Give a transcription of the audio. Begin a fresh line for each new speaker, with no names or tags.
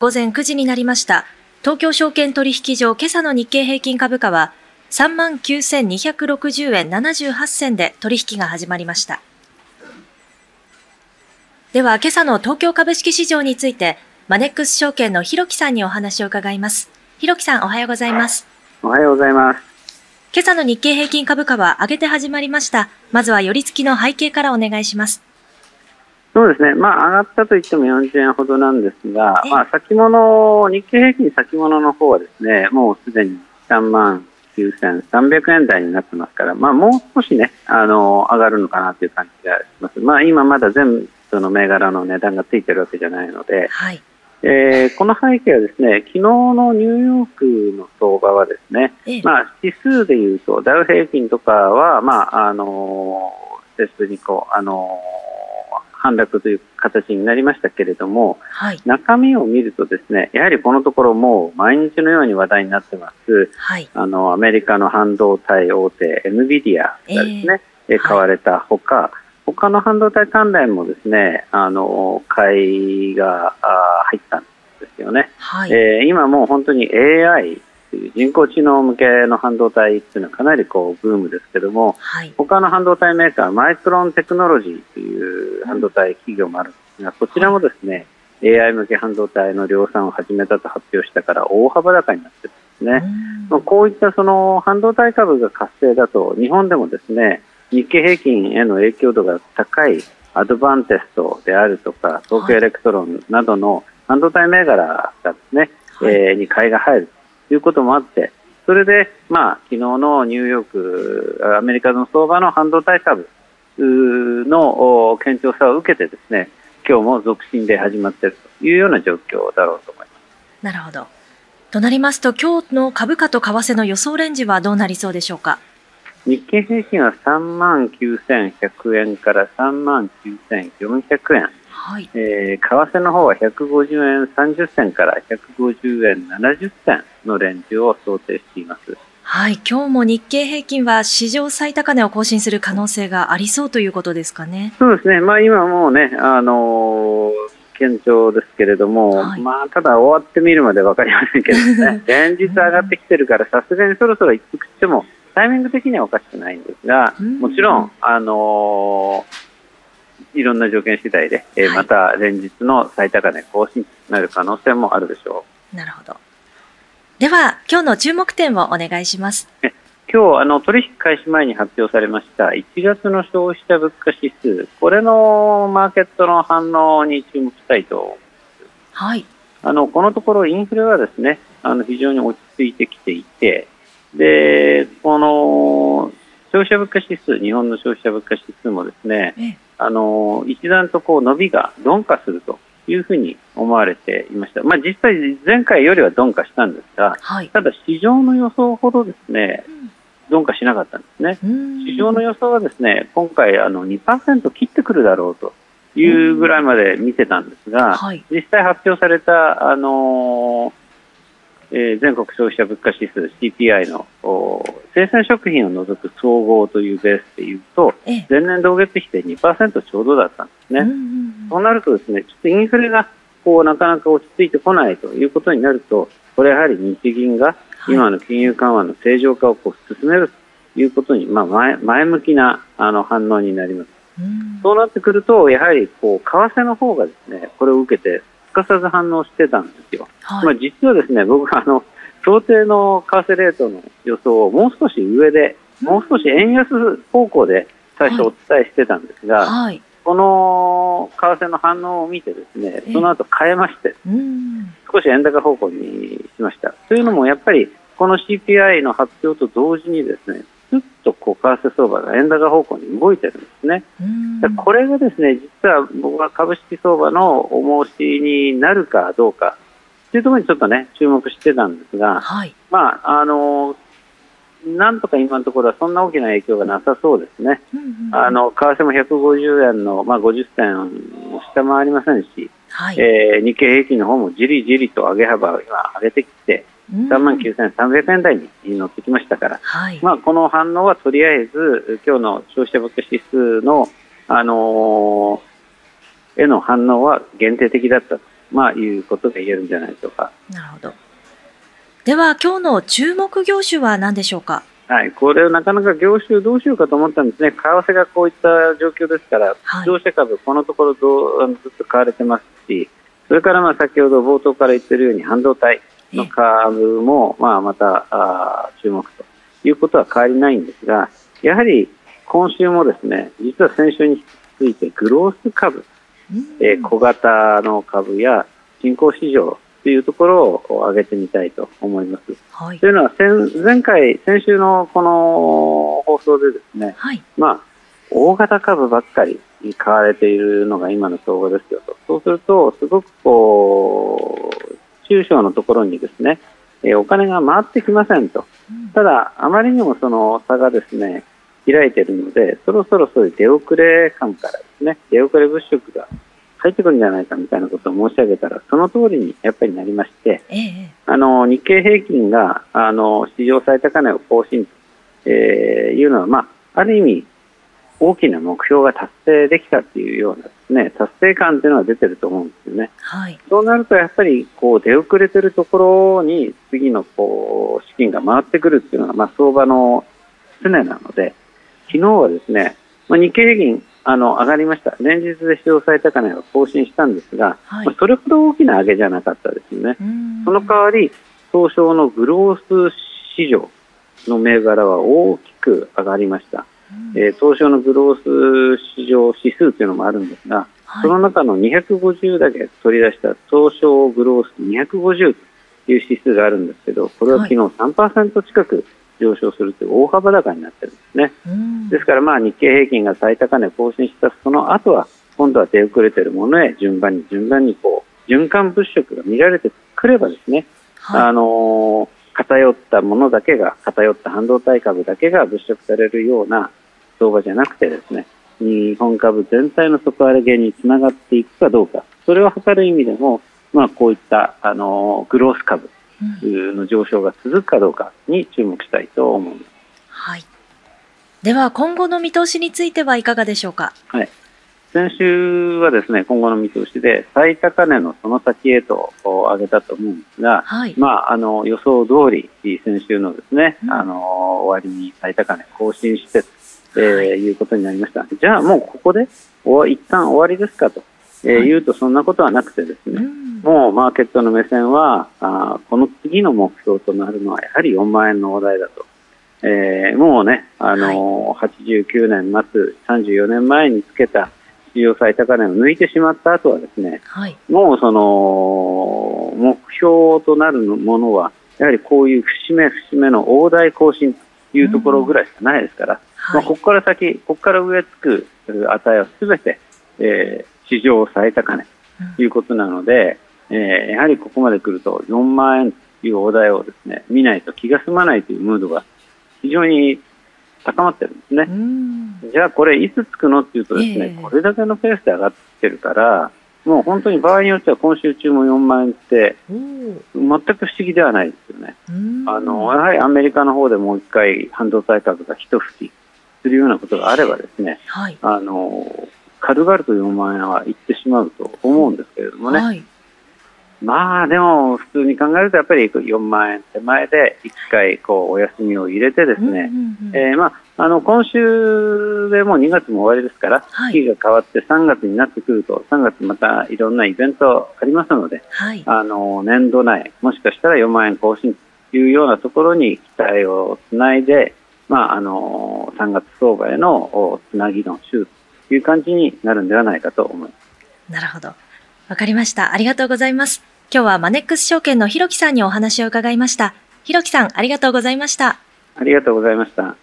午前9時になりました。東京証券取引所今朝の日経平均株価は39,260円78銭で取引が始まりました。では今朝の東京株式市場についてマネックス証券のひろきさんにお話を伺います。ひろきさんおはようございます。
おはようございます。
今朝の日経平均株価は上げて始まりました。まずは寄り付きの背景からお願いします。
そうですね。まあ、上がったと言っても40円ほどなんですが、
ええ
まあ、先物、日経平均先物の方はですね、もうすでに3万9300円台になってますから、まあ、もう少しね、あの、上がるのかなという感じがします。まあ、今まだ全部の銘柄の値段がついてるわけじゃないので、
はい。
えーこの背景はですね、昨日のニューヨークの相場はですね、
ええ
まあ、指数でいうと、ダウ平均とかは、まあ、あのー、久しぶりにこう、あのー反落という形になりましたけれども、
はい。
中身を見るとですね、やはりこのところもう毎日のように話題になってます、
はい。
あの、アメリカの半導体大手、NVIDIA がですね、え
はい
買われたほか、他の半導体関連もですね、あの、買いがあ入ったんですよね。
はい。
えー今もう本当に AI 人工知能向けの半導体っていうのはかなりこうブームですけども、
はい。
他の半導体メーカー、マイクロンテクノロジーという半導体企業もあるんですが、こちらもですね、AI 向け半導体の量産を始めたと発表したから大幅高になってるんですね。まあこういったその半導体株が活性だと、日本でもですね、日経平均への影響度が高いアドバンテストであるとか、東京エレクトロンなどの半導体銘柄がですね、
はい
えーに買いが入るということもあって、それで、まあ、昨日のニューヨーク、アメリカの相場の半導体株のお堅調さを受けてですね、今日も続伸で始まっているというような状況だろうと思います。
なるほど。となりますと、今日の株価と為替の予想レンジはどうなりそうでしょうか？
日経平均は3万9100円から3万9400円、
はい。
えー為替の方は150円30銭から150円70銭のレンジを想定しています。
はい。今日も日経平均は史上最高値を更新する可能性がありそうということですかね。
そうですね、まあ、今もうね、あのー堅調ですけれども、
はい
まあ、ただ終わってみるまで分かりませんけどね、連日上がってきてるから、さすがにそろそろ一服しても、タイミング的にはおかしくないんですが、
うん
もちろん、あのーいろんな条件次第で、えー
はい
また連日の最高値更新となる可能性もあるでしょう。
なるほど。では、今日の注目点をお願いします。
今日あの取引開始前に発表されました1月の消費者物価指数、これのマーケットの反応に注目したいと思います。
はい。
あのこのところインフレはですねあの非常に落ち着いてきていてでこの消費者物価指数日本の消費者物価指数もですね
ええ
あの一段とこう伸びが鈍化するというふうに思われていました、まあ、実際前回よりは鈍化したんですが
はい。
ただ市場の予想ほどですね鈍化しなかったんですね
うん
市場の予想はですね今回あの2%切ってくるだろうというぐらいまで見てたんですが、
はい。
実際発表された、あのーえー全国消費者物価指数 CPI のお生鮮食品を除く総合というベースでいうと
ええ。
前年同月比で2%ちょうどだったんですね。
うんうんうん
そうなるとですね、ちょっとインフレがこうなかなか落ち着いてこないということになると、これやはり日銀が
はい
今の金融緩和の正常化をこう進めるということに、まあ、前前向きなあの反応になります。
うん
そうなってくると、やはりこう為替の方がですね、これを受けて、すかさず反応してたんですよ。まあ、
はい。
実はですね、僕はあの、想定の為替レートの予想をもう少し上で、もう少し円安方向で最初お伝えしてたんですが、
はい。
この為替の反応を見てですね
ええ、
その後変えまして、
うん。
少し円高方向にしました。というのも、やっぱりこの CPI の発表と同時にですね、ずっとこう為替相場が円高方向に動いてるんですね。これがですね、実は僕は株式相場のお申しになるかどうかというところにちょっとね、注目してたんですが、
はい。
まあ、あの、なんとか今のところはそんな大きな影響がなさそうですね。
うんうん
あの、為替も150円の、まあ、50銭を下回りませんし、
はい。
えー日経平均の方もじりじりと上げ幅を今上げてきて、
うん
3万9300円台に乗ってきましたから、
はい。
まあ、この反応はとりあえず、今日の消費者物価指数の、あのーへの反応は限定的だったとまあ、いうことが言えるんじゃないでしょうか。
なるほど。では、今日の注目業種は何でしょうか？
はい、これなかなか業種どうしようかと思ったんですね。為替がこういった状況ですから、自動車株、このところどうずっと買われてますし、それからまあ先ほど冒頭から言っているように半導体の株もまあまたあ注目ということは変わりないんですが、やはり今週もですね、実は先週についてグロース株、えー、小型の株や新興市場というところを挙げてみたいと思います。はい、というのは先、前回、先週のこの放送でですね、はい、まあ、大型株ばっかり買われているのが今の相場ですよと。そうすると、すごくこう、中小のところにですね、えお金が回ってきませんと。ただ、あまりにもその差がですね、開いているので、そろそろそういう出遅れ感からですね、出遅れ物色が入ってくるんじゃないかみたいなことを申し上げたら、その通りにやっぱりなりまして、ええ、あの日経平均があの史上最高値を更新と、えー、いうのは、まあ、ある意味、大きな目標が達成できたっていうようなですね、達成感っていうのは出てると思うんですよね。はい、そうなるとやっぱりこう出遅れてるところに次のこう資金が回ってくるっていうのがまあ相場の常なので、昨日はですね、まあ、日経平均あの上がりました。連日で史上最高値を更新したんですが、はい、まあ、それほど大きな上げじゃなかったですよね。その代わり、東証のグロース市場の銘柄は大きく上がりました。えー、東証のグロース市場指数というのもあるんですが、はい、その中の250だけ取り出した東証グロース250という指数があるんですけど、これは昨日3%近く上昇するという大幅高になってるんですね。ですからまあ日経平均が最高値更新したその後は今度は出遅れているものへ順番に順番にこう循環物色が見られてくればですね、はい、あのー、偏ったものだけが偏った半導体株だけが物色されるような相場じゃなくてですね日本株全体の底上げにつながっていくかどうか。それを図る意味でも、まあ、こういった、あのー、グロース株の上昇が続くかどうかに注目したいと思います。
はい。では今後の見通しについてはいかがでしょうか。
はい。先週はですね、今後の見通しで最高値のその先へと上げたと思うん。ですが、はい、まあ、あの予想通り先週のですね、うん、あの終わりに最高値更新して、えー、はい、いうことになりました。じゃあもうここでお一旦終わりですかと、えー、はい、言うとそんなことはなくてですね、うん。もうマーケットの目線はあこの次の目標となるのはやはり4万円のお題だと、えー、もうね、あのーはい、89年末34年前につけた史上最高値を抜いてしまった後はですね、はい、もうその目標となるものはやはりこういう節目節目の大台更新というところぐらいしかないですから、うん、まあ、ここから先、ここから上つく値はすべて、えー、史上最高値ということなので、えー、やはりここまで来ると4万円というお題をですね見ないと気が済まないというムードが非常に高まってるんですね。じゃあこれいつつくのっていうとですね、えー、これだけのペースで上がってるからもう本当に場合によっては今週中も4万円って全く不思議ではないですよね。あのやはりアメリカの方でもう一回半導体株が一吹きするようなことがあればですね、はい、あの軽々と4万円はいってしまうと思うんですけれどもね。はい。まあでも普通に考えるとやっぱり4万円手前で1回こうお休みを入れてですね、えまあ、あの今週でもう2月も終わりですから、はい、日が変わって3月になってくると3月またいろんなイベントありますので、はい、あの年度内もしかしたら4万円更新というようなところに期待をつないで、まあ、あの3月相場へのつなぎの週という感じになるんではないかと思います。
なるほど。わかりました。ありがとうございます。今日はマネックス証券のひろきさんにお話を伺いました。ひろきさん、ありがとうございました。
ありがとうございました。